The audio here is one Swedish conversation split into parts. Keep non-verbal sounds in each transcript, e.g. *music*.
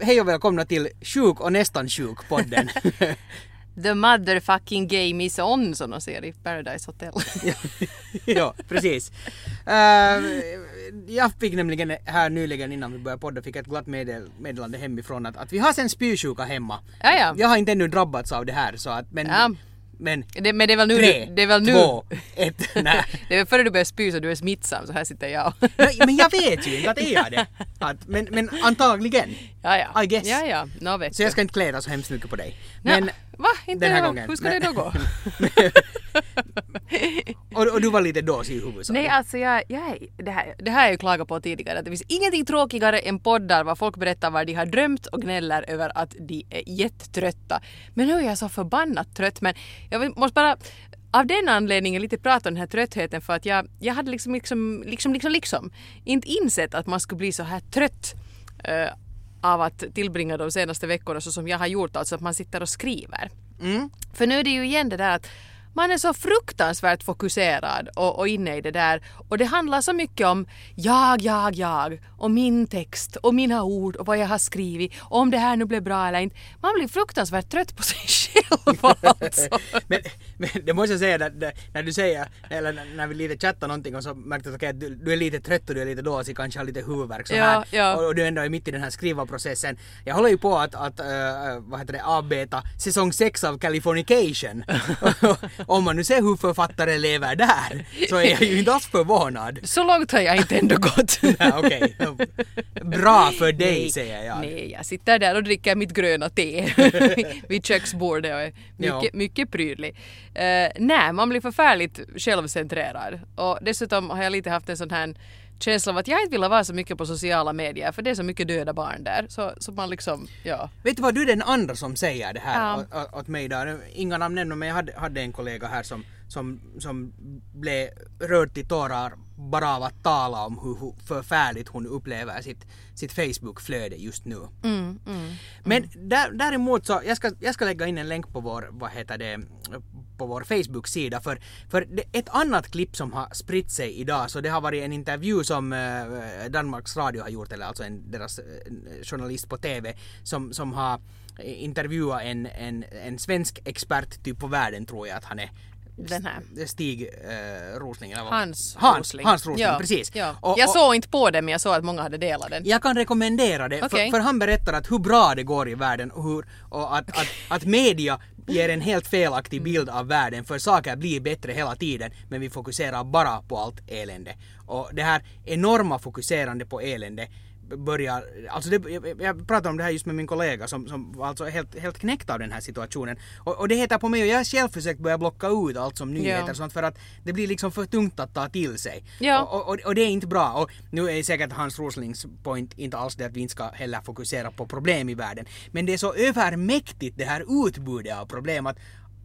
Hej och välkomna till Sjuk och nästan sjuk-podden. *laughs* The motherfucking game is on som de säger i Paradise Hotel. *laughs* ja, precis. Uh, jag fick nämligen här nyligen innan vi började podda fick ett glatt meddel meddelande hemifrån att, att vi har sen spysjuka hemma. Ja, ja. Jag har inte ännu drabbats av det här så att men Ja. Men Det, men det är väl nu tre, det är väl nu, två, ett, *laughs* nej. det är väl före du börjar spy så du är smittsam så här sitter jag. *laughs* Nej, Men jag vet ju inte att är jag det. Att, men, men antagligen. ja, ja. I guess. Ja, ja. Nå vet Så jag ska inte kläda så hemskt mycket på dig. Men, va? Inte den här gången. Hur ska det då gå? *laughs* och, och du var lite dåsig i huvudet Nej, alltså jag, jag, det, här, det här har jag ju klagat på tidigare. Att det finns ingenting tråkigare än poddar var folk berättar vad de har drömt och gnäller över att de är jättetrötta. Men nu är jag så förbannat trött. Men jag måste bara av den anledningen lite prata om den här tröttheten för att jag, jag hade liksom, liksom, liksom, liksom, liksom inte insett att man skulle bli så här trött eh, av att tillbringa de senaste veckorna så som jag har gjort, alltså att man sitter och skriver. För nu är det ju igen det där att man är så fruktansvärt fokuserad och, och inne i det där. Och det handlar så mycket om jag, jag, jag och min text och mina ord och vad jag har skrivit och om det här nu blev bra eller inte. Man blir fruktansvärt trött på sig *laughs* själv alltså. *laughs* men det måste jag säga, när, när- du säger, eller när- vi lite chattar någonting och så märkte jag att du, du är lite trött och du är lite dåsig, kanske har lite huvudvärk så Ja, här. ja. Och, och du ändå är mitt i den här skrivarprocessen. Jag håller ju på att, att äh, vad heter det, avbeta säsong 6 av Californication. *laughs* *laughs* Om man nu ser hur författare lever där, så är jag ju inte alls förvånad. Så långt har jag inte ändå gått. *laughs* Nej, Okej, bra för dig Nej, säger jag. Nej, jag sitter där och dricker mitt gröna te vid köksbordet och är mycket, Ja. mycket prydlig. Eh, nej, man blir förfärligt självcentrerad. Och dessutom har jag lite haft en sån här känsla av att jag inte vill vara så mycket på sociala medier för det är så mycket döda barn där. Så, så man liksom, ja. Vet du vad, du är den andra som säger det här Ja. åt, mig idag. Inga namn ännu men jag hade, hade en kollega här som, som, som blev rörd till tårar bara av att tala om hur, hur förfärligt hon upplever sitt, sitt Facebook-flöde just nu. Mm, Men där, däremot så, jag ska, jag ska lägga in en länk på vår, vad heter det, på vår Facebook-sida för, för det, ett annat klipp som har spritt sig idag så det har varit en intervju som eh, Danmarks Radio har gjort, eller alltså en, deras eh, journalist på TV som, som har intervjuat en, en, en svensk expert typ på världen tror jag att han är Den här. Stig eh, Rosling eller vad? Hans, Hans Rosling. Hans Rosling, Ja, precis. Ja. Och- jag och- såg inte på den men jag såg att många hade delat den. jag kan rekommendera det, Okej. för, för han berättar att hur bra det går i världen och, hur, och att, att, att media ger en helt felaktig bild av världen för saker blir bättre hela tiden men vi fokuserar bara på allt elände. Och det här enorma fokuserande på elände börjar, alltså det, jag, jag pratade om det här just med min kollega som, som var alltså helt, helt knäckt av den här situationen. Och, och det heter på mig och jag har själv försökt börja blocka ut allt som nyheter Ja. sånt för att det blir liksom för tungt att ta till sig. Ja. Och, och, och det är inte bra. Och nu är säkert Hans Roslings point inte alls det att vi inte ska heller fokusera på problem i världen. Men det är så övermäktigt det här utbudet av problem att,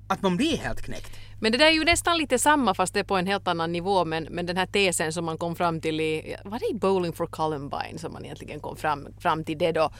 att man blir helt knäckt. Men det där är ju nästan lite samma fast det är på en helt annan nivå men, men den här tesen som man kom fram till i, var det i Bowling for Columbine som man egentligen kom fram, fram till det då?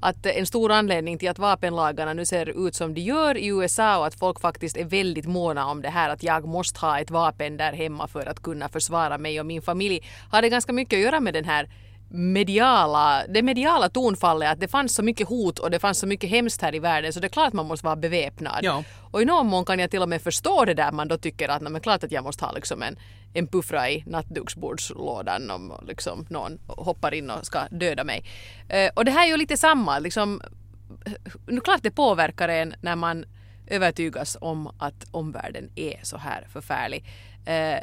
Att en stor anledning till att vapenlagarna nu ser ut som de gör i USA och att folk faktiskt är väldigt måna om det här att jag måste ha ett vapen där hemma för att kunna försvara mig och min familj har det ganska mycket att göra med den här mediala, det mediala tonfallet att det fanns så mycket hot och det fanns så mycket hemskt här i världen så det är klart att man måste vara beväpnad. Ja. Och i någon mån kan jag till och med förstå det där man då tycker att men klart att jag måste ha liksom en, en puffra i nattduksbordslådan om liksom någon hoppar in och ska döda mig. Eh, och det här är ju lite samma, liksom, nu klart det påverkar en när man övertygas om att omvärlden är så här förfärlig. Eh,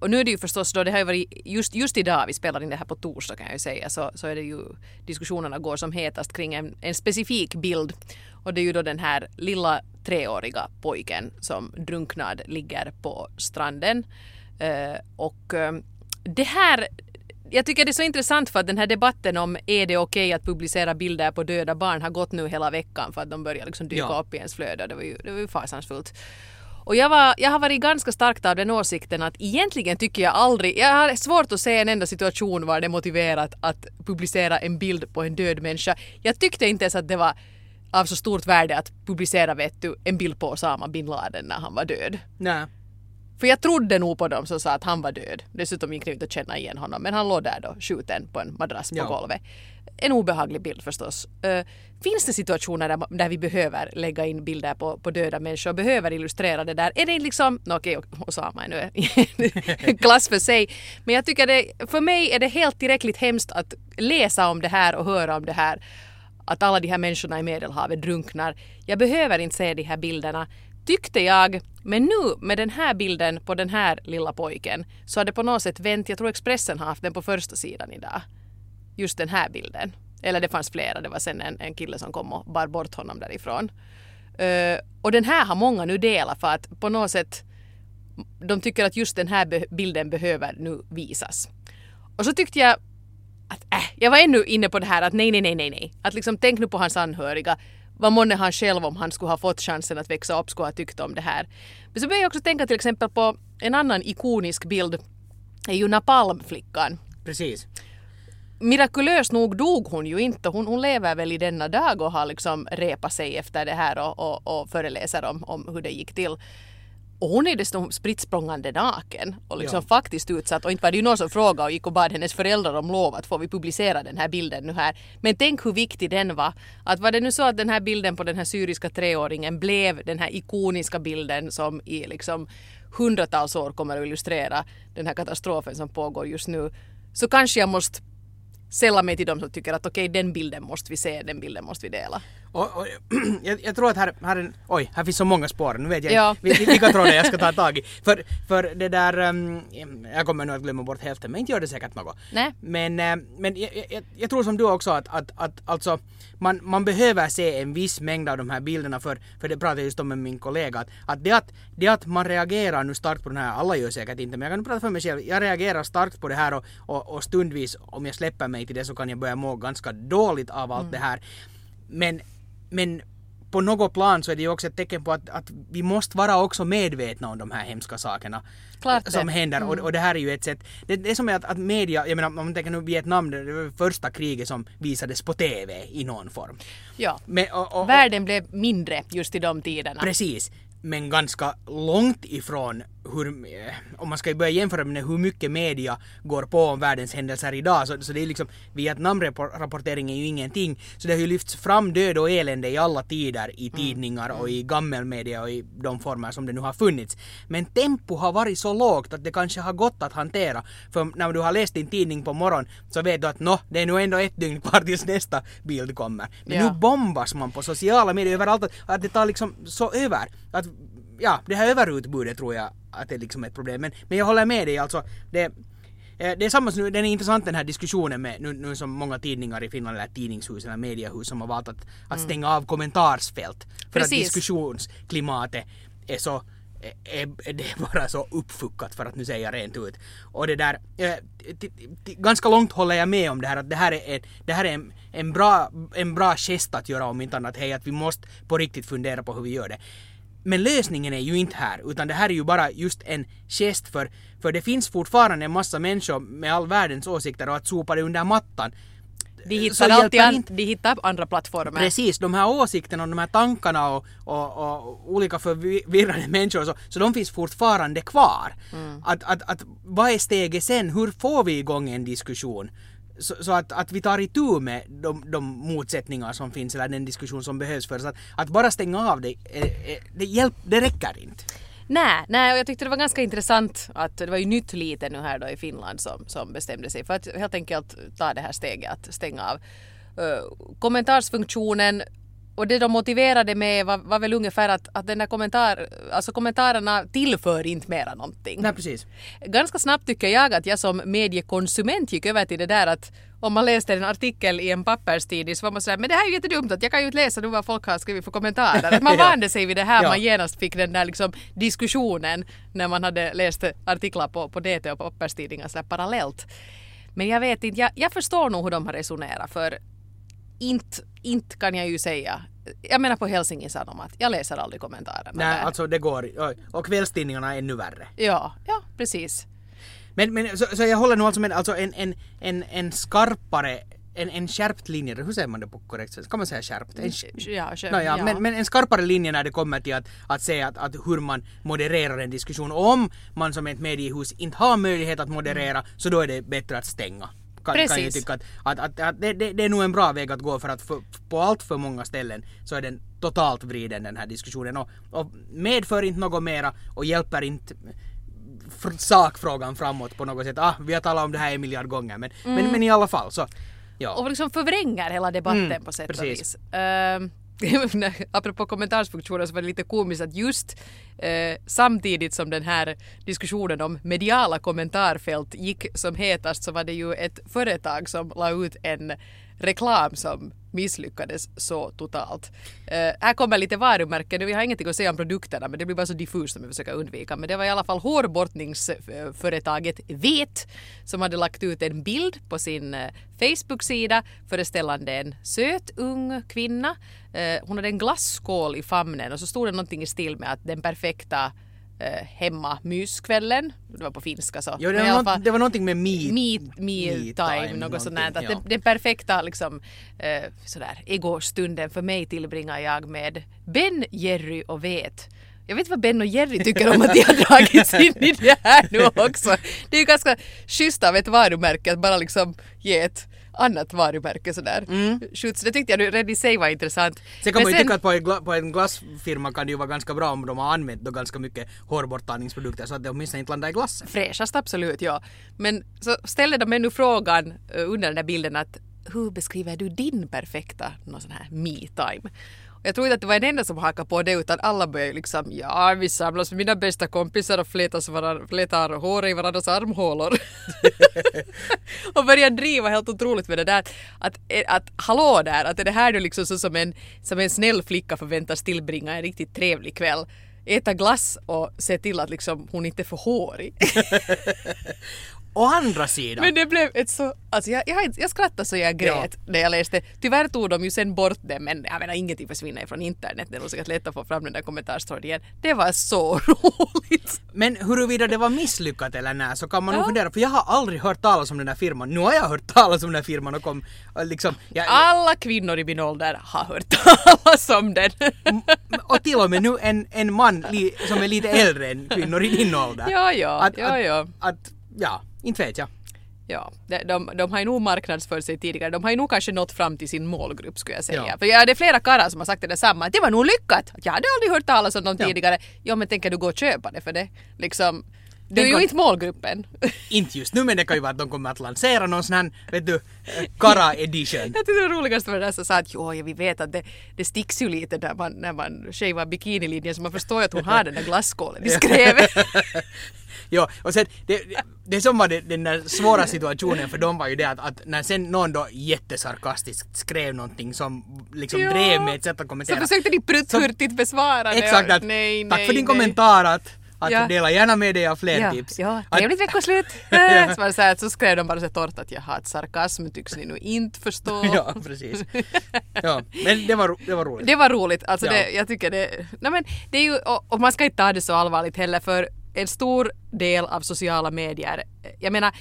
och nu är det ju förstås då, det har ju varit just, just idag, vi spelar in det här på torsdag kan jag ju säga, så, så är det ju diskussionerna går som hetast kring en, en specifik bild. Och det är ju då den här lilla treåriga pojken som drunknad ligger på stranden. Eh, och eh, det här jag tycker det är så intressant för att den här debatten om är det okej att publicera bilder på döda barn har gått nu hela veckan för att de börjar liksom dyka Ja. upp i ens flöde. Det var ju, det var ju fasansfullt. Och jag, var, jag har varit ganska starkt av den åsikten att egentligen tycker jag aldrig, jag har svårt att se en enda situation var det motiverat att publicera en bild på en död människa. Jag tyckte inte ens att det var av så stort värde att publicera vet du, en bild på Osama bin Laden när han var död. Nej. För jag trodde nog på dem som sa att han var död. Dessutom gick det inte att känna igen honom. Men han låg där då skjuten på en madrass på Ja. golvet. En obehaglig bild förstås. Uh, finns det situationer där, där vi behöver lägga in bilder på, på döda människor? Behöver illustrera det där? Är det liksom... no, okej, Osama är nu en *laughs* klass för sig. Men jag tycker det... För mig är det helt tillräckligt hemskt att läsa om det här och höra om det här. Att alla de här människorna i Medelhavet drunknar. Jag behöver inte se de här bilderna tyckte jag. Men nu med den här bilden på den här lilla pojken så har det på något sätt vänt. Jag tror Expressen har haft den på första sidan idag. Just den här bilden. Eller det fanns flera. Det var sen en, en kille som kom och bar bort honom därifrån. Uh, och den här har många nu delat för att på något sätt de tycker att just den här be- bilden behöver nu visas. Och så tyckte jag att äh, jag var ännu inne på det här att nej, nej, nej, nej, nej. Att liksom tänk nu på hans anhöriga. Vad månne han själv om han skulle ha fått chansen att växa upp skulle ha tyckt om det här. Men så började jag också tänka till exempel på en annan ikonisk bild. är ju Napalmflickan. Precis. Mirakulöst nog dog hon ju inte. Hon, hon lever väl i denna dag och har liksom repat sig efter det här och, och, och föreläser om, om hur det gick till. Och hon är dessutom spritt språngande naken och liksom Ja. faktiskt utsatt. Och inte var det ju någon som frågade och gick och bad hennes föräldrar om lov att får vi publicera den här bilden nu här. Men tänk hur viktig den var. Att var det nu så att den här bilden på den här syriska treåringen blev den här ikoniska bilden som i liksom hundratals år kommer att illustrera den här katastrofen som pågår just nu. Så kanske jag måste sälla mig till dem som tycker att okej, den bilden måste vi se, den bilden måste vi dela. Och, och, *clears throat* jag, jag tror att här, här, är en, oj, här finns så många spår. Nu vet jag Ja. *laughs* inte vil- vilka trådar jag ska ta *laughs* tag i. För, för det där, um, jag kommer nog att glömma bort hälften, men inte gör det säkert något. Nej. Men, eh, men jag, jag, jag tror som du också att, att, att alltså, man, man behöver se en viss mängd av de här bilderna för, för det pratade jag just om med min kollega, att, att, det att det att man reagerar nu starkt på den här, alla gör säkert inte, men jag kan prata för mig själv, jag reagerar starkt på det här och, och, och stundvis om jag släpper mig till det så kan jag börja må ganska dåligt av allt det här. Men, men på något plan så är det ju också ett tecken på att, att vi måste vara också medvetna om de här hemska sakerna Klart det. som händer. Och, och det här är ju ett sätt, det, det är som att, att media, jag menar om man tänker nu Vietnam, det var första kriget som visades på TV i någon form. Ja. Men, och, och, Världen blev mindre just i de tiderna. precis. Men ganska långt ifrån hur, eh, om man ska börja jämföra med hur mycket media går på om världens händelser idag, så, så det är liksom, Vietnamrapportering är ju ingenting. Så det har ju lyfts fram död och elände i alla tider i tidningar och i gammelmedia och i de former som det nu har funnits. Men tempo har varit så lågt att det kanske har gått att hantera. För när du har läst din tidning på morgonen så vet du att nå, det är nu ändå ett dygn kvar tills nästa bild kommer. Men Ja. nu bombas man på sociala medier överallt att, att det tar liksom så över. Att, ja, det här överutbudet tror jag att det är liksom ett problem. Men, men jag håller med dig alltså. Det, eh, det är samma som den är intressant den här diskussionen med nu, nu som många tidningar i Finland eller tidningshus eller mediehus som har valt att, att stänga av kommentarsfält. För att Precis. diskussionsklimatet är så är, är det är bara så uppfuckat för att nu säga rent ut. Och det där, eh, t- t- ganska långt håller jag med om det här att det här är, en, det här är en, en, bra, en bra gest att göra om inte annat. Hej, att vi måste på riktigt fundera på hur vi gör det. Men lösningen är ju inte här, utan det här är ju bara just en gest för, för det finns fortfarande en massa människor med all världens åsikter och att sopa det under mattan. De hittar alltid an, inte. de hittar andra plattformar. Precis, de här åsikterna och de här tankarna och, och, och olika förvirrade människor så, så de finns fortfarande kvar. Att, att, att, vad är steget sen? Hur får vi igång en diskussion? Så, så att, att vi tar itu med de, de motsättningar som finns eller den diskussion som behövs för oss. Att, att bara stänga av det, eh, eh, det, hjälp, det räcker inte. Nej, nej, och jag tyckte det var ganska intressant att det var ju nytt lite nu här då i Finland som, som bestämde sig för att helt enkelt ta det här steget att stänga av uh, kommentarsfunktionen och det de motiverade med var, var väl ungefär att, att den där kommentar, alltså kommentarerna tillför inte mera någonting. Nej, precis. Ganska snabbt tycker jag att jag som mediekonsument gick över till det där att om man läste en artikel i en papperstidning så var man sådär men det här är ju jättedumt att jag kan ju inte läsa nu vad folk har skrivit för kommentarer. *laughs* Att man Ja. vande sig vid det här, Ja. man genast fick den där liksom diskussionen när man hade läst artiklar på, på DT och papperstidningar sådär parallellt. Men jag vet inte, jag, jag förstår nog hur de har resonerat för inte, inte kan jag ju säga jag menar på Helsingin Sanomat, jag läser aldrig kommentarerna Nej, där. alltså det går. Och kvällstidningarna är ännu värre. Ja, ja precis. Men, men så, så jag håller nog alltså med alltså en, en, en, en skarpare en, en skärpt linje, hur säger man det på korrekt sätt? Kan man säga skärpt? En, Ja, själv- No, ja, Men, men en skarpare linje när det kommer till att, att säga att, att hur man modererar en diskussion. Om man som ett mediehus inte har möjlighet att moderera så då är det bättre att stänga. Kan, kan jag tycka att, att, att, att det, det, det är nog en bra väg att gå för att för, på allt för många ställen så är den totalt vriden den här diskussionen och, och medför inte något mera och hjälper inte fr- sakfrågan framåt på något sätt. Ah, vi har talat om det här en miljard gånger men, men, men i alla fall så. Ja. och liksom förvränger hela debatten Mm, på sätt och precis. vis. Ehm, *laughs* apropå kommentarsfunktionen så var det lite komiskt att just eh, samtidigt som den här diskussionen om mediala kommentarfält gick som hetast så var det ju ett företag som la ut en reklam som misslyckades så totalt. Uh, här kommer lite varumärken, vi har ingenting att säga om produkterna men det blir bara så diffust om vi försöker undvika. Men det var i alla fall hårbortningsföretaget eh, Vet som hade lagt ut en bild på sin eh, Facebook-sida föreställande en söt ung kvinna. Uh, hon hade en glasskål i famnen och så stod det någonting i stil med att den perfekta eh, hemma myskvällen. Det var på finska så. Jo, det, var något, det var någonting med me, me, me, me time, time, något sånt där. Ja. den, den perfekta liksom, eh, sådär, egostunden för mig tillbringar jag med Ben, Jerry och Vet. Jag vet inte vad Ben och Jerry tycker om att de har dragits in i det här nu också. Det är ju ganska schysst av ett varumärke att bara liksom ge ett annat varumärke sådär. Mm. Det tyckte jag nu redan i sig var intressant. Sen kan Men man ju tycka att på en, gla, på en glassfirma kan det ju vara ganska bra om de har använt då ganska mycket hårborttagningsprodukter så att det åtminstone inte landar i glassen. Fräschast absolut, ja. Men så ställde de nu frågan eh, under den där bilden att hur beskriver du din perfekta någon sån här me-time? Jag tror inte att det var en enda som hakade på det utan alla började liksom ja vi samlas med mina bästa kompisar och flätas varann, flätar hår i varandras armhålor. *laughs* och började driva helt otroligt med det där att, eh, att hallå där, att är det här nu liksom så som en, som en snäll flicka förväntas tillbringa en riktigt trevlig kväll äta glass och se till att liksom hon inte är för hårig. *laughs* Å andra sidan, Men det blev ett så... Alltså jag, jag, jag skrattade så jag grät när jag läste. Tyvärr tog de ju sen bort det men jag menar ingenting försvinner från internet. Det är nog säkert lätt att få fram den där kommentarstråden igen. Det var så *laughs* roligt. men huruvida det var misslyckat eller nej så kan man nog Ja. fundera för jag har aldrig hört talas om den här firman. Nu har jag hört talas om den här firman och kom och liksom... Jag, Alla kvinnor i min ålder har hört *laughs* talas om den. och till och med nu en, en man li, som är lite äldre än kvinnor i din ålder. Ja, ja, Att, ja, att, ja. Att, ja, inte vet jag. Ja, de, de, de har ju nog marknadsfört sig tidigare. De har ju nog kanske nått fram till sin målgrupp skulle jag säga. Ja. För ja, det är flera karlar som har sagt det detsamma. Det var nog lyckat. Jag hade aldrig hört talas om dem Ja. tidigare. Ja, men tänker du gå och köpa det för det? Liksom, du är ju inte målgruppen. *laughs* Inte just nu men det kan ju vara att de kommer att lansera någon sån här, vet du, eh, Kara edition. Jag tyckte det roligaste var det där som sa att jo, vi vet att det, det sticks ju lite när man, när man shavar bikinilinjen så man förstår ju att hon har den där glasskålen i skrevet. *laughs* Jo, och sen, det, det, som var det, den där svåra situationen för dem var ju det att, att när sen någon då jättesarkastiskt skrev någonting som liksom Ja. drev med ett sätt att Så kommentera. försökte de prutthurtigt besvara det. Exakt, att, nej, tack nej, för din nej. kommentar att, att Ja. dela gärna med dig av fler Ja, tips. ja, Att- trevligt veckoslut! Äh, *laughs* *laughs* så, så, här, så skrev de bara så torrt att jaha, att sarkasm tycks ni nu inte förstå. *laughs* ja, precis. Ja, men det var, det var roligt. Det var roligt. Alltså Ja. det, jag tycker det... Nej men det är ju, och, och man ska inte ta det så allvarligt heller för en stor del av sociala medier, jag menar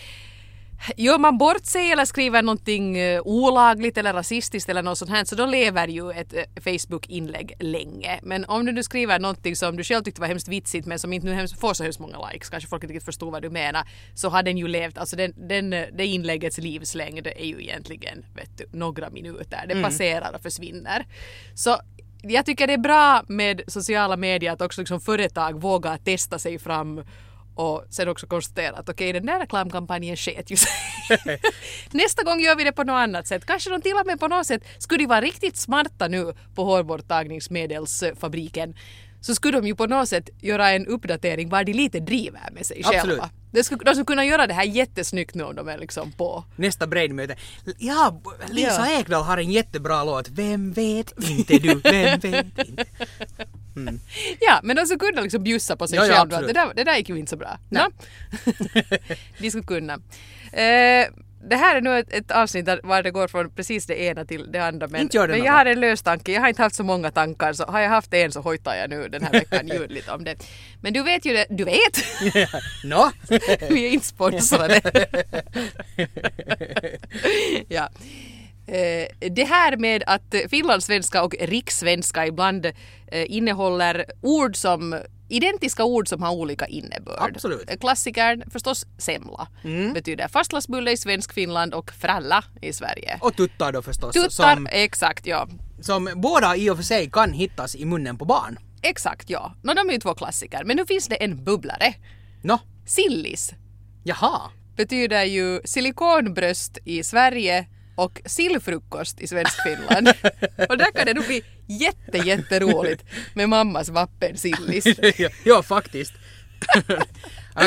Gör man bort sig eller skriver någonting eh, olagligt eller rasistiskt eller något sånt här så då lever ju ett eh, Facebook-inlägg länge. Men om du nu skriver någonting som du själv tyckte var hemskt vitsigt men som inte nu hemskt, får så hemskt många likes, kanske folk inte riktigt förstår vad du menar, så har den ju levt, alltså den, den, eh, det inläggets livslängd är ju egentligen vet du, några minuter. Det passerar och försvinner. Så jag tycker det är bra med sociala medier att också liksom företag vågar testa sig fram och sen också konstatera att okej den där reklamkampanjen sket ju sig. *laughs* *laughs* Nästa gång gör vi det på något annat sätt. Kanske de till och med på något sätt skulle de vara riktigt smarta nu på hårborttagningsmedelsfabriken så skulle de ju på något sätt göra en uppdatering var de lite driver med sig Absolut. själva. De skulle, de skulle kunna göra det här jättesnyggt nu om de är liksom på. Nästa Brain-möte. Ja, Lisa Ja. Ekdahl har en jättebra låt. Vem vet inte du? Vem vet inte? *laughs* Ja, men de skulle kunna liksom bjussa på sig Ja, ja, själva. absolut. det, där, det där gick ju inte så bra. Nej. Nå? *laughs* De skulle kunna. Eh, det här är nu ett, ett avsnitt där, det går från precis det ena till det andra. Men, det men jag har en lös tanke. Jag har inte haft så många tankar så har jag haft en så hojtar jag nu den här veckan ljudligt om det. Men du vet ju det. Du vet! *laughs* Nå? *laughs* Vi är inte sponsrade. ja. Eh, det här med att finlandssvenska och rikssvenska ibland eh, innehåller ord som identiska ord som har olika innebörd. Absolut. Klassikern förstås semla. Betyder fastlagsbulle i svensk Finland och fralla i Sverige. Och tuttar då förstås. Tuttar, Som, exakt ja. som båda i och för sig kan hittas i munnen på barn. Exakt ja. Nå, de är ju två klassiker. Men nu finns det en bubblare. Nå, Sillis jaha. betyder ju silikonbröst i Sverige och sillfrukost i svensk Finland. *laughs* och där kan det nog bli jätte, jätteroligt med mammas vappen Sillis. *laughs* ja, ja, faktiskt. *laughs*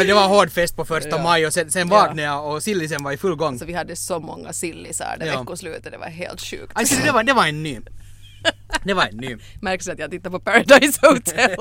Det var hård fest på första Ja. maj och sen, sen vaknade jag och sillisen var i full gång. Så vi hade så många sillisar det Ja. veckoslutet, det var helt sjukt. Alltså det var, det var en ny. Det var en ny. Märks att jag tittar på Paradise Hotel.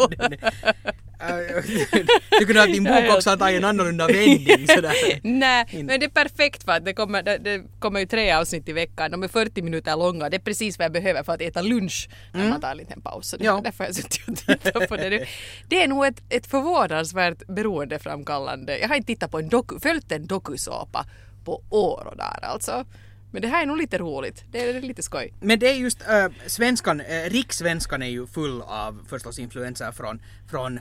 Du kunde att din bok också ha tagit en annorlunda vändning sådär. Nej, men det är perfekt för att det kommer, det, det kommer ju tre avsnitt i veckan. De är 40 minuter långa. Det är precis vad jag behöver för att äta lunch när man tar en liten paus. Så det, Ja. därför har jag suttit och tittat på det nu. *laughs* Det är nog ett, ett förvånansvärt beroendeframkallande. Jag har inte tittat på en doku, följt en dokusåpa på år och dagar alltså. Men det här är nog lite roligt. Det är lite skoj. Men det är just äh, svenskan, äh, rikssvenskan är ju full av förstås influenser från, från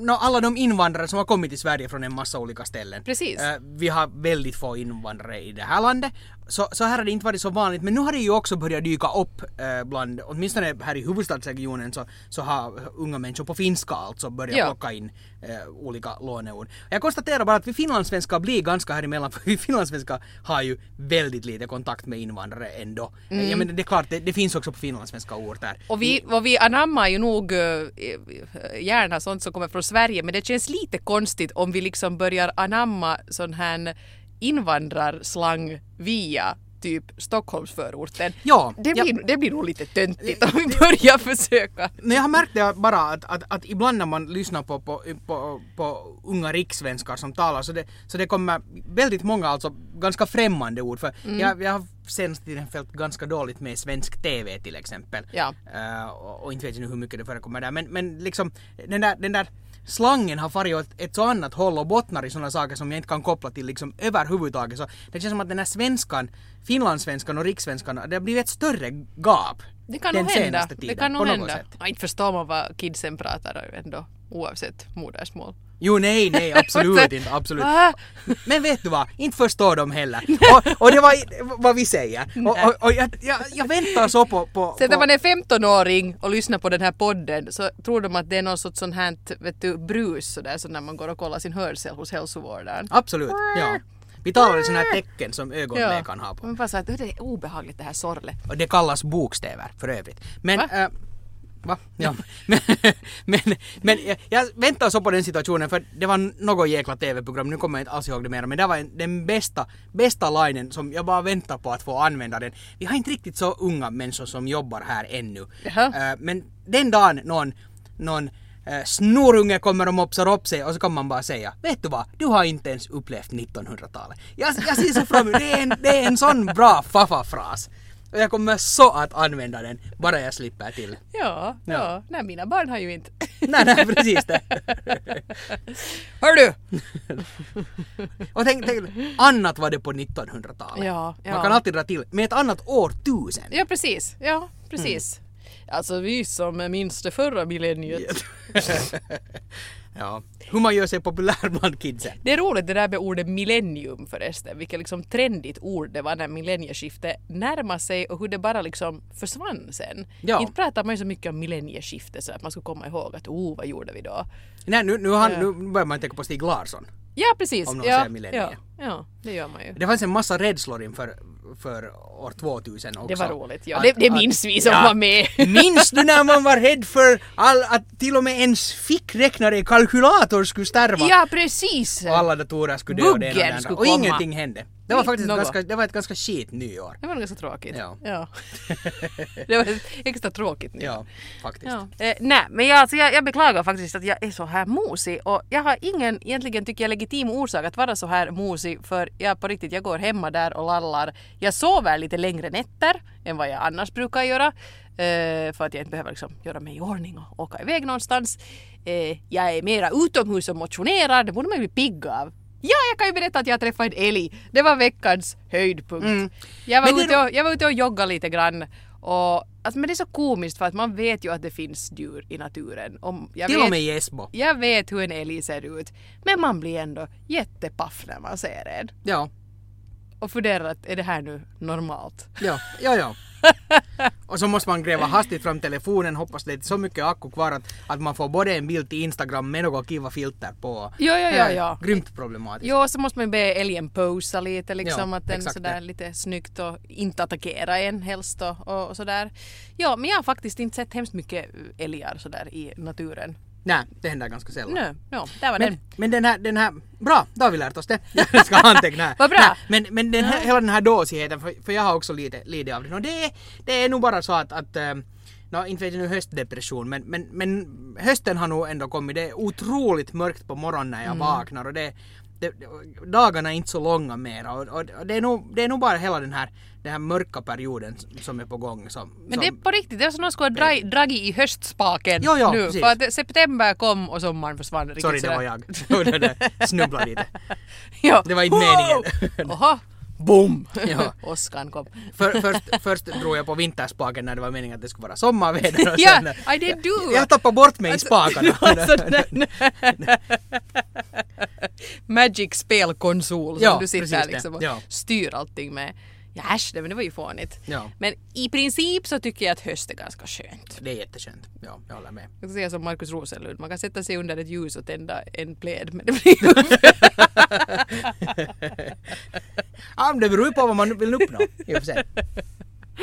nå, alla de invandrare som har kommit till Sverige från en massa olika ställen. Precis. Äh, vi har väldigt få invandrare i det här landet. Så, så här har det inte varit så vanligt men nu har det ju också börjat dyka upp äh, bland, åtminstone här i huvudstadsregionen så, så har unga människor på finska alltså börjat Ja. plocka in äh, olika låneord. Jag konstaterar bara att vi finlandssvenskar blir ganska här emellan *laughs* för vi finlandssvenskar har ju väldigt lite kontakt med invandrare ändå. Mm. Jag menar, det är klart, det, det finns också på finlandssvenska ord där. Och vi, och vi anammar ju nog eh, gärna sånt som kommer från Sverige men det känns lite konstigt om vi liksom börjar anamma sån här invandrarslang via typ Stockholmsförorten. Ja, Det ja. blir, det blir nog lite töntigt om vi börjar försöka. Men jag har märkt det bara att, att, att ibland när man lyssnar på, på, på, på unga rikssvenskar som talar så det, så det kommer väldigt många alltså ganska främmande ord. För Mm. jag, jag har senaste tiden följt ganska dåligt med svensk TV till exempel. Ja. Eh, och, och inte vet jag nu hur mycket det förekommer där. Men, men liksom den där, den där slangen har farit åt ett så annat håll och bottnar i sådana saker som jag inte kan koppla till liksom överhuvudtaget. Så det känns som att den här svenskan, finlandssvenskan och rikssvenskan, det har blivit ett större gap. Det kan den nog hända. senaste Det tiden, kan nog hända. sätt. Ja, inte förstår man vad kidsen pratar ändå oavsett modersmål. Jo nej, nej *laughs* absolut inte, absolut. Men vet du vad, inte förstår de heller. Och, och det var vad vi säger. Och, och, och jag, jag, jag väntar så på... på, Sen när man är 15-åring och lyssnar på den här podden så tror de att det är någon sorts sån här vet du, brus sådär så när man går och kollar sin hörsel hos hälsovården. Absolut, ja. Vi talar i sådana här tecken som ögonläkaren har på. Man bara så att det är obehagligt det här sorlet. Och det kallas bokstäver för övrigt. Men... Äh, Va? Ja. *laughs* men, men, men jag, väntar så på den situationen för det var något jäkla TV-program, nu kommer jag inte alls ihåg det mer, men det var en, den bästa, bästa linen som jag bara väntar på att få använda den. Vi har inte riktigt så unga människor som jobbar här ännu. Jaha. Äh, men den dagen någon, någon äh, snorunge kommer och mopsar upp sig och så kan man bara säga Vet du vad? Du har inte ens upplevt 1900-talet. Jag, jag ser så fram emot det. är en, det är en sån bra faffa-fras. Och jag kommer så att använda den, bara jag slipper till. Ja, ja. Ja. Nej, mina barn har ju inte. nej, nej, precis det. *laughs* Hör du! Och tänk, tänk, annat var det på 1900-talet. Ja, ja. Man kan alltid dra till med ett annat årtusen. Ja, precis. Ja, precis. Mm. Alltså vi som minns det förra millenniet. *laughs* ja. Hur man gör sig populär bland kidsen. Det är roligt det där med ordet millennium förresten, vilket liksom trendigt ord det var när millennieskiftet närmade sig och hur det bara liksom försvann sen. Ja. Inte pratar man ju så mycket om millennieskiftet så att man ska komma ihåg att oh, vad gjorde vi då? Nej, nu, nu, han, Ja. nu börjar man tänka på Stig Larsson. Ja, precis. Om någon ja, säger millennie. ja, ja, det gör man ju. Det fanns en massa rädslor inför för år 2000 också. Det var roligt. Ja, Att- det, det minns vi som Ja. var med. *laughs* Minns du när man var rädd för all, att till och med ens fickräknare, kalkylator skulle stärva? ja, precis! Och alla datorer skulle dö och det ena och det andra. Och ingenting hände. Det var faktiskt något. ganska, det var ett ganska skit nyår. Det var ganska tråkigt. Ja. ja. *laughs* det var ett extra tråkigt nu. Ja, faktiskt. Ja. Eh, nej, men jag, alltså, jag, jag beklagar faktiskt att jag är så här mosig och jag har ingen egentligen tycker jag legitim orsak att vara så här mosig för jag på riktigt, jag går hemma där och lallar. Jag sover lite längre nätter än vad jag annars brukar göra eh, för att jag inte behöver liksom göra mig i ordning och åka iväg någonstans. Eh, jag är mera utomhus och motionerar, det borde man ju bli pigg av Ja, jag kan ju berätta att jag träffade en älg. Det var veckans höjdpunkt. Jag, var Mm. Men det ute och, jag var ute och joggade lite grann. Och, alltså, men det är så komiskt för att man vet ju att det finns djur i naturen. Jag, Till och med i Esbo. jag vet hur en älg ser ut. Men man blir ändå jättepaff när man ser en. Ja, Och funderar att är det här nu normalt? ja, ja, ja. *laughs* Och så måste man gräva hastigt fram telefonen, hoppas det är så mycket akku kvar att, att man får både en bild till Instagram med något kiva filter på. Ja, ja, Det ja, är ja. Grymt problematiskt. Jo, så måste man be älgen posa lite liksom, Ja, att den sådär det. lite snyggt och inte attackera en helst och, och, och sådär. Ja, men jag har faktiskt inte sett hemskt mycket älgar sådär i naturen. Nej, det händer ganska sällan. Nu, no, där var Men, den. men den här, den här, bra, då har vi lärt oss det. *laughs* Jag ska anteckna här. *laughs* Vad bra. Nej, men men den här, hela den här dåsigheten, för, för jag har också lite, lite av den. Och det det är nog bara så att, att ähm, nå, inte vet jag nu höstdepression, men, men, men hösten har nog ändå kommit. Det är otroligt mörkt på morgonen när jag Mm. vaknar och det, det, dagarna är inte så långa mera. Och, och, och det, är nog, det är nog bara hela den här, den här mörka perioden som är på gång. Som, Men som, det är på riktigt, det är som någon skulle ha dra- dragit i höstspaken Jo, jo, nu. precis. För att september kom och sommaren försvann. Sorry, det var jag. *laughs* Snubblade lite. *laughs* Det var inte meningen. Boom! *laughs* Ja. *laughs* Åskan kom. För, först, först drog jag på vinterspaken när det var meningen att det skulle vara sommarväder. *laughs* och Ja, sen- aj, det är du! Jag tappade bort mig i spakarna. Alltså, den- Magic spelkonsol som Ja, du sitter liksom och Ja. styr allting med. Ja äsch, det, men det var ju fånigt. Ja. Men i princip så tycker jag att höst är ganska skönt. Det är jätteskönt. Ja, jag håller med. Jag ska säga som Markus Rosenlund, man kan sätta sig under ett ljus och tända en pläd men det blir ju *laughs* Ja, men det beror ju på vad man vill uppnå. I och för sig.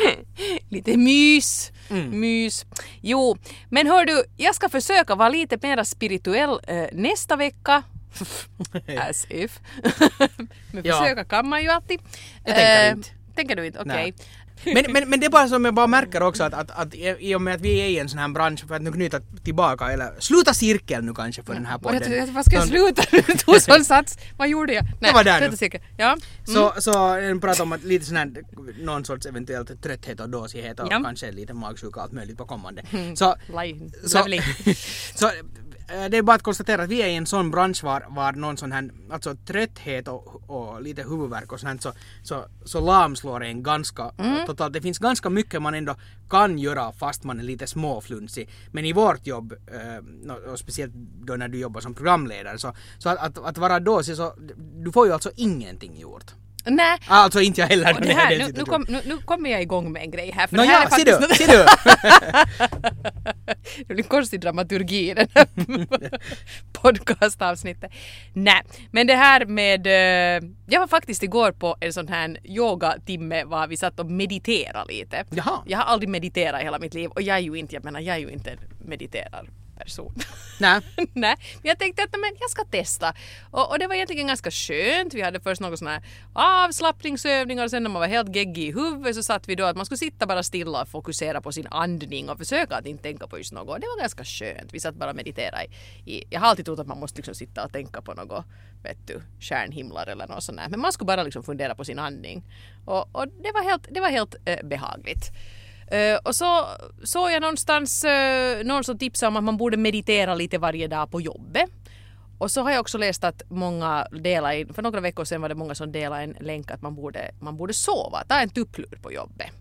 *laughs* lite mys. Mm. Mys. Jo, men hör du, jag ska försöka vara lite mer spirituell eh, nästa vecka. As if. *laughs* men försöka kan man ju alltid. Jag tänker Eh, inte. Tänker du inte? Okej. Nej. *laughs* Men, men, men det är bara som jag bara märker också att, att, att i och med att vi är i en sån här bransch, för att nu knyta tillbaka, eller sluta cirkeln nu kanske för den här podden. jag, jag, vad ska jag Så- sluta? Du tog sån sats. Vad gjorde jag? Nej, var där sluta nu. cirkeln. Ja. Så, så en pratar om att lite sån här, någon sorts eventuellt trötthet och dåsighet och Ja. kanske lite magsjuka och allt möjligt på kommande. Så, så, så eh, det är bara att konstatera att vi är i en sån bransch var, var någon sån här, alltså trötthet och, och lite huvudvärk och sånt så, så, så lamslår en ganska Mm. totalt. Det finns ganska mycket man ändå kan göra fast man är lite småflunsig. Men i vårt jobb, eh, och speciellt då när du jobbar som programledare, så, så att, att, att vara dåsig så, du får ju alltså ingenting gjort. Nej. Alltså inte jag heller. Det här, nu, nu, kom, nu, nu kommer jag igång med en grej här. För Nå det här ja, är faktiskt ser du. *laughs* det blir konstig dramaturgi i den här *laughs* podcastavsnittet. Nej, men det här med... eh, Jag var faktiskt igår på en sån här yogatimme var vi satt och mediterade lite. Jaha. Jag har aldrig mediterat i hela mitt liv och jag är ju inte, jag menar, jag är ju inte en mediterarperson. Nej. Nej, men jag tänkte att men jag ska testa. Och, och det var egentligen ganska skönt. Vi hade först några såna här avslappningsövningar och sen när man var helt geggig i huvudet så satt vi då att man skulle sitta bara stilla och fokusera på sin andning och försöka att inte tänka på just något. Det var ganska skönt. Vi satt bara och mediterade i, i jag har alltid trott att man måste liksom sitta och tänka på något, vet du, stjärnhimlar eller något sånt där. Men man skulle bara liksom fundera på sin andning. Och, och det var helt, det var helt eh, behagligt. Uh, och så såg jag någonstans uh, någon som tipsade om att man borde meditera lite varje dag på jobbet. Och så har jag också läst att många delar in, för några veckor sedan var det många som delade en länk att man borde, man borde sova, ta en tupplur på jobbet.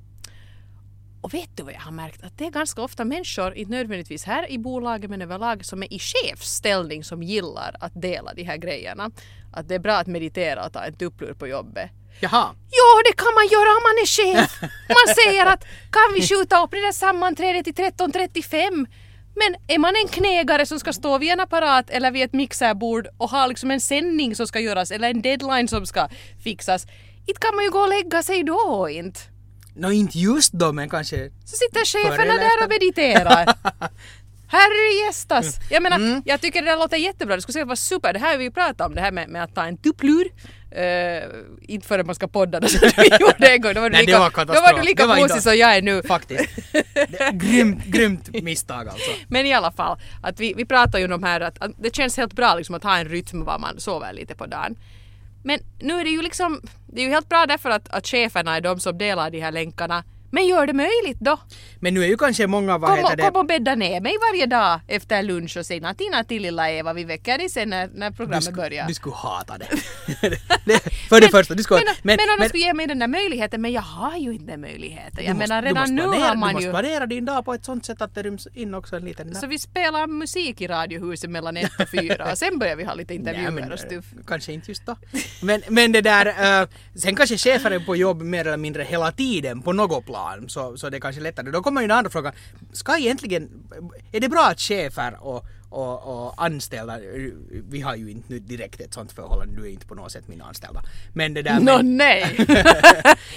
Och vet du vad jag har märkt? Att det är ganska ofta människor, inte nödvändigtvis här i bolaget men överlag, som är i chefsställning som gillar att dela de här grejerna. Att det är bra att meditera och ta en tupplur på jobbet. Jaha. Ja, det kan man göra om man är chef. Man säger att kan vi skjuta upp det där sammanträdet till 13.35? Men är man en knegare som ska stå vid en apparat eller vid ett mixerbord och ha liksom en sändning som ska göras eller en deadline som ska fixas, inte kan man ju gå och lägga sig då inte. Nå inte just då men kanske Så sitter cheferna där och mediterar. *laughs* Herre gästas! Jag menar, Mm. jag tycker det där låter jättebra. Det skulle säkert vara super. Det här har vi ju pratat om, det här med, med att ta en tupplur. Uh, inte förrän man ska podda *laughs* då, så vi gjorde en gång. Då var du Nej, det lika, var då var du lika mosig som jag är nu. faktiskt. *laughs* Grymt, grymt misstag alltså. Men i alla fall, att vi, vi pratar ju om här att, att det känns helt bra liksom att ha en rytm var man sover lite på dagen. Men nu är det ju liksom, det är ju helt bra därför att, att cheferna är de som delar de här länkarna. Men gör det möjligt då. Men nu är ju kanske många, vad Kom heter det? kom och bädda ner mig varje dag efter lunch och säg natina till lilla Eva. Vi väcker dig sen när, när du, programmet sku, börjar. du skulle hata det. *laughs* det för det första, du skulle... men, men, om de skulle ge mig den där möjligheten, men jag har ju inte den möjligheten. Jag du menar redan du nu planera, har man Du måste ju... planera din dag på ett sånt sätt att det ryms in också en liten... Så vi spelar musik i Radiohuset mellan ett och fyra och sen börjar vi ha lite intervjuer Nej, men, och stuff. Kanske inte just då. Men, men det där, uh, sen kanske chefer är på jobb mer eller mindre hela tiden på något plan, så, så det är kanske lättare. Då kommer ju den andra frågan, ska egentligen, är det bra att chefer och, och, och anställda, vi har ju inte nu direkt ett sånt förhållande, du är inte på något sätt min anställda. Men det där Nå *laughs* *laughs* men, nej!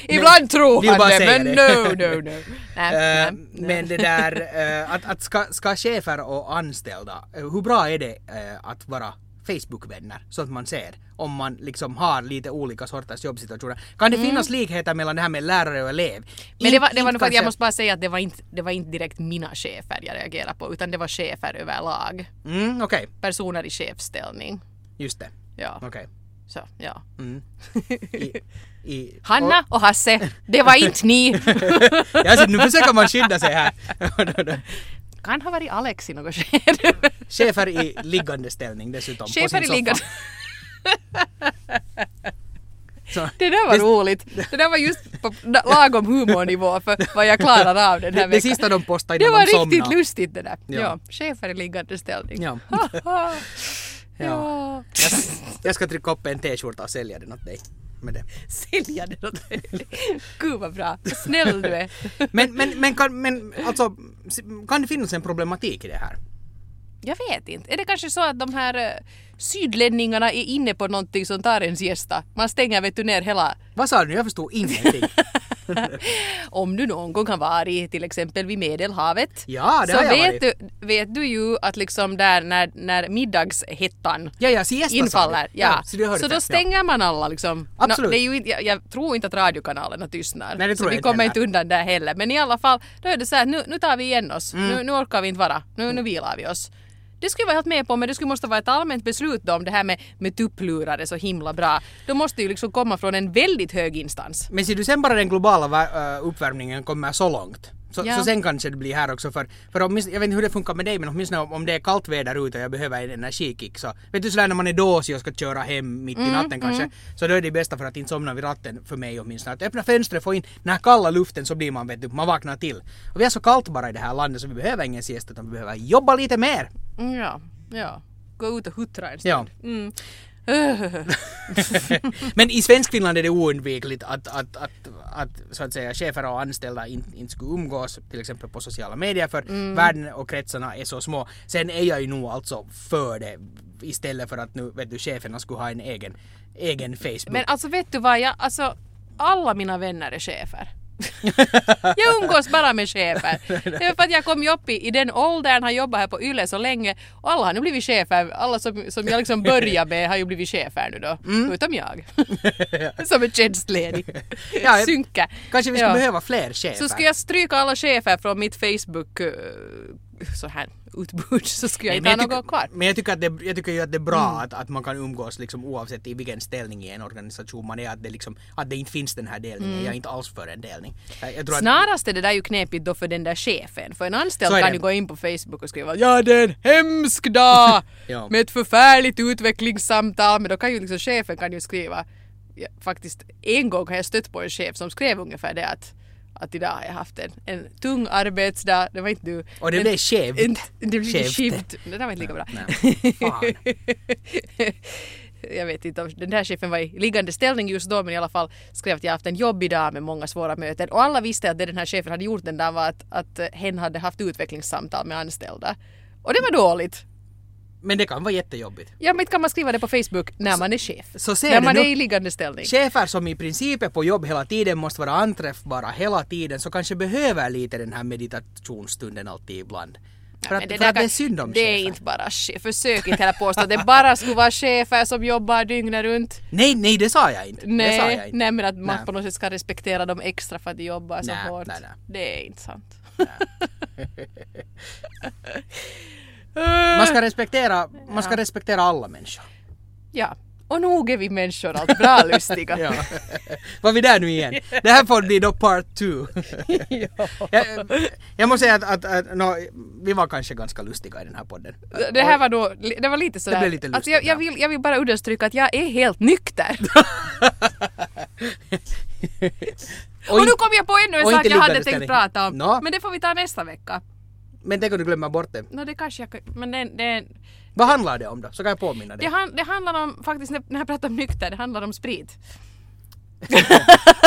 Ibland tror han det, men det. no, no, no. *laughs* Nej, nej, men det där, eh, att, att ska, ska chefer och anställda, eh, hur bra är det att vara Facebook-vänner så att man ser om man liksom har lite olika sorters jobbsituationer. Kan det finnas likheter mellan det här med lärare och elev? Mm. Men det var, det var nog för att jag måste bara säga att det var, inte, det var inte direkt mina chefer jag reagerade på utan det var chefer överlag. Mm, okej, Personer i chefsställning. just det. Ja, Okej. så ja. Mm. *laughs* I, i, Hanna och Hasse, det var inte ni. Och, *laughs* ja, så nu försöker man skydda sig här. *laughs* Kan ha varit Alex i något skede. *laughs* Chefer i liggande ställning dessutom. Chefer i liggande... *laughs* Så, Det där var roligt. Det där var just på lagom humornivå för vad jag klarar av den här det, det veckan. sista de postade Det innan var de riktigt lustigt det där. Ja. Ja. chefer i liggande ställning. Ja. ja. *laughs* Ja. Jag, ska, jag ska trycka upp en t-skjorta och sälja den åt dig. Med det. Sälja det åt dig. Gud vad bra. Snäll du är. Men, men, men, kan, men alltså, kan det finnas en problematik i det här? Jag vet inte. Är det kanske så att de här eh, sydlänningarna är inne på någonting som tar ens gästa? Man stänger vet du ner hela... Vad sa du nu? Jag förstod ingenting. *laughs* *laughs* Om du någon gång har varit till exempel vid Medelhavet Ja, det så vet varit. du, vet du ju att liksom där när, när middagshettan Ja, ja, siesta infaller. Ja. så, så det. då stänger man alla liksom. Absolut. Nå, det är ju jag, jag tror inte att radiokanalerna tystnar. Nej, det tror så jag vi kommer inte undan där heller. Men i alla fall, då är det så här, nu, nu tar vi igen oss. Mm. Nu, nu orkar vi inte vara. Nu, nu vilar vi oss. Det skulle jag vara helt med på, men det skulle måste vara ett allmänt beslut då om det här med, med tupplurar är så himla bra. Då måste ju liksom komma från en väldigt hög instans. Men ser du sen bara den globala uppvärmningen kommer så långt. Så, Ja. så sen kanske det blir här också för, för åtminstone, jag vet inte hur det funkar med dig men åtminstone om, om det är kallt väder ute och jag behöver en energikick så vet du sådär när man är dåsig och ska köra hem mitt Mm, i natten kanske så då är det bästa för att inte somna vid ratten för mig åtminstone att öppna fönstret få in den här kalla luften så blir man vet du, man vaknar till. Och vi har så kallt bara i det här landet så vi behöver ingen siesta utan vi behöver jobba lite mer. Mm, ja, ja. Gå ut och huttra en Ja. stund. Mm. *laughs* Men i Svenskfinland är det oundvikligt att, att, att, att så att säga chefer och anställda inte, inte skulle umgås till exempel på sociala medier för Mm. världen och kretsarna är så små. Sen är jag ju nog alltså för det istället för att nu vet du cheferna skulle ha en egen, egen Facebook. Men alltså vet du vad, jag, alltså alla mina vänner är chefer. Jag umgås bara med chefer. Det är för att jag kom ju upp i, i den åldern, har jobbat här på YLE så länge och alla har nu blivit chefer. Alla som, som jag liksom började med har ju blivit chefer nu då. Mm. Utom jag. *laughs* som är tjänstledig. Ja, Synka. Kanske vi skulle Ja. behöva fler chefer. Så ska jag stryka alla chefer från mitt Facebook eh, så här utbud så skulle jag inte ha något kvar. men jag tycker, att det, jag tycker ju att det är bra Mm. att, att man kan umgås liksom oavsett i vilken ställning i en organisation man är. Att det, liksom, att det inte finns den här delningen. Mm. Jag är inte alls för en delning. Tror att, Snarast är det där ju knepigt då för den där chefen. För en anställd kan det. ju gå in på Facebook och skriva ja det är en hemsk dag *laughs* Ja. med ett förfärligt utvecklingssamtal. Men då kan ju liksom chefen kan ju skriva ja, faktiskt en gång har jag stött på en chef som skrev ungefär det att att idag har jag haft en, en tung arbetsdag. Det var inte du. Och det en, blev skevt. en- Det blev Skevt. Det där var inte lika bra. Nej, fan. *laughs* jag vet inte om den här chefen var i liggande ställning just då men i alla fall skrev att jag haft en jobbig dag med många svåra möten och alla visste att det den här chefen hade gjort den dagen var att, att hen hade haft utvecklingssamtal med anställda. Och det var dåligt. Men det kan vara jättejobbigt. Ja men kan man skriva det på Facebook när man är chef. så ser när man nu- är i liggande ställning. Chefer som i princip är på jobb hela tiden måste vara anträffbara hela tiden så kanske behöver lite den här meditationsstunden alltid ibland. För att, Men för att det kan- är synd om Det är chefer. inte bara chef. Försök inte heller påstå att det bara skulle vara chefer som jobbar dygnet runt. Nej, nej det sa jag inte. det sa Nej, jag inte. nej men att man Nej. på något sätt ska respektera dem extra för att de jobbar så Nej, hårt. nej, nej. Det är inte sant. *laughs* *laughs* Man ska respektera, man ska respektera alla människor. Ja. Och nog är vi människor allt bra *laughs* lustiga. Ja. Var vi där nu igen? *laughs* Det här får bli då part two. *laughs* jag, jag måste säga att, att, att no, vi var kanske ganska lustiga i den här podden. Det här var då, det var lite sådär. blev lite alltså lustigt, jag, jag, ja. vill, jag vill bara understryka att jag är helt nykter. och, nu kom jag på ännu en och sak jag hade tänkt prata om. Nå. Men det får vi ta nästa vecka. Men tänk om du glömmer bort det. Nå det kanske jag men det, det, Vad handlar det om då? Så kan jag påminna det, dig. han, det handlar om, faktiskt när jag pratar om nykter, det handlar om sprit. *laughs*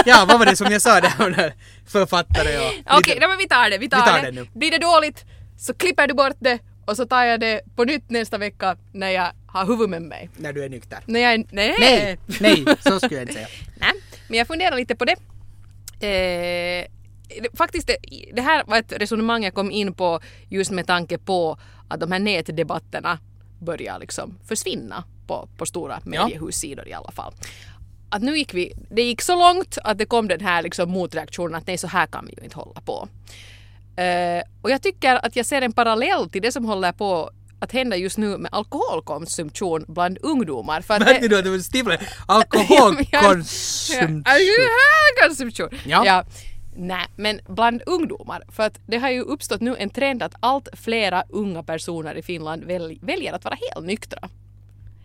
Ja, vad var det som jag sa där om författare och... Okej, nej, men vi tar det, vi tar, Vi tar det. det nu. Blir det dåligt så klipper du bort det och så tar jag det på nytt nästa vecka när jag har huvudet med mig. När du är nykter. När jag är, nej! Nej, nej, så skulle jag inte säga. *laughs* Nej, men jag funderar lite på det. Eh, det- faktiskt, det, det här var ett resonemang jag kom in på just med tanke på att de här nätdebatterna börjar liksom försvinna på, på stora mediehussidor i alla fall. Att nu gick vi, det gick så långt att det kom den här liksom motreaktionen att nej så här kan vi ju inte hålla på. Eh, och jag tycker att jag ser en parallell till det som håller på att hända just nu med alkoholkonsumtion bland ungdomar. För att Märkte du att du stivlade? Alkoholkonsumtion. Alkoholkonsumtion! Ja. ja. Nej, men bland ungdomar. För att det har ju uppstått nu en trend att allt flera unga personer i Finland väl, väljer att vara helt nyktra.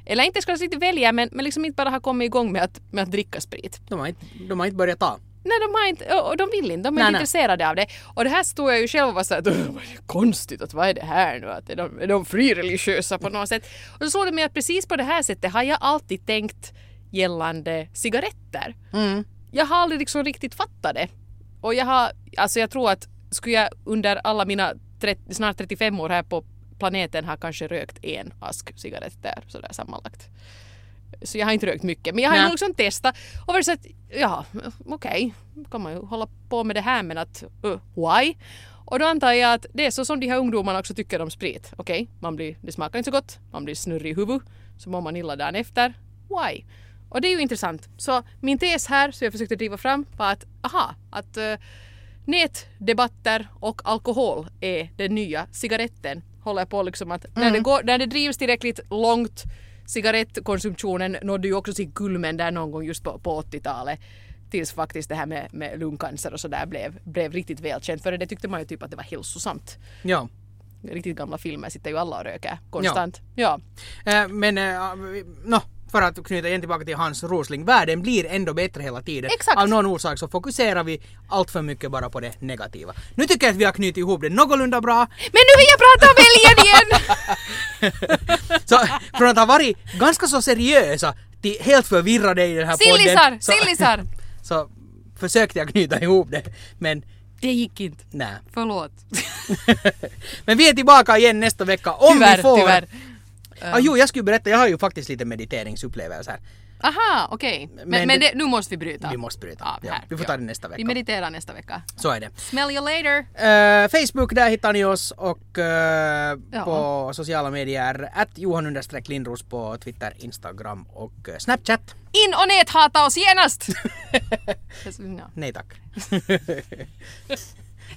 Eller inte ska jag säga välja, men, men liksom inte bara har kommit igång med att, med att dricka sprit. De har inte, de har inte börjat ta. Nej, de, har inte, och de vill inte. De är Nej, inte nej. intresserade av det. Och det här stod jag ju själv och var såhär, "Åh, vad är det konstigt att vad är det här nu? Att är, de, är de frireligiösa på något sätt? Och så slår det mig att precis på det här sättet har jag alltid tänkt gällande cigaretter. Mm. Jag har aldrig liksom riktigt fattat det. Och jag har, alltså jag tror att skulle jag under alla mina 30, snart 35 år här på planeten har kanske rökt en ask cigaretter sådär sammanlagt. Så jag har inte rökt mycket. Men jag har Nej. nog liksom testat och varit så att ja, okej, kan man ju hålla på med det här men att uh, why? Och då antar jag att det är så som de här ungdomarna också tycker om sprit. Okej, man blir, det smakar inte så gott, man blir snurrig i huvudet, så mår man illa dagen efter. Why? Och det är ju intressant. Så min tes här, som jag försökte driva fram, var att aha, att uh, nätdebatter och alkohol är den nya cigaretten. Håller på liksom att när, det går, när det drivs tillräckligt långt cigarettkonsumtionen nådde ju också sin kulmen där någon gång just på, på 80-talet. Tills faktiskt det här med, med lungcancer och sådär blev, blev riktigt välkänt. För det tyckte man ju typ att det var hälsosamt. Ja. Riktigt gamla filmer sitter ju alla och röker konstant. Ja. Eh, men, eh, no, för att knyta igen tillbaka till Hans Rosling, världen blir ändå bättre hela tiden. Exakt. Av någon orsak så fokuserar vi allt för mycket bara på det negativa. Nu tycker jag att vi har knutit ihop det någorlunda bra. Men nu vill jag prata om älgen igen! *laughs* Så från att ha varit ganska så seriösa till helt förvirrade i den här Sillisar! podden. Så, Sillisar! *laughs* så försökte jag knyta ihop det. Men Det gick inte. nej. Förlåt. *laughs* Men vi är tillbaka igen nästa vecka om tyvärr, vi får... tyvärr. Ah, jo, jag skulle berätta, jag har ju faktiskt lite mediteringsupplevelser. Aha, okej. Men, Men men, det- nu måste vi bryta. Vi måste bryta. Ja, Ja, här, vi får ta det nästa vecka. Vi mediterar nästa vecka. Så är det. Smell you later! Eh, Facebook, där hittar ni oss och eh, Ja. på sociala medier att Johan Lindros på Twitter, Instagram och eh, Snapchat. In och näthata oss genast! *laughs* Nej tack. *laughs*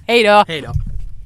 Hej då! Hej då.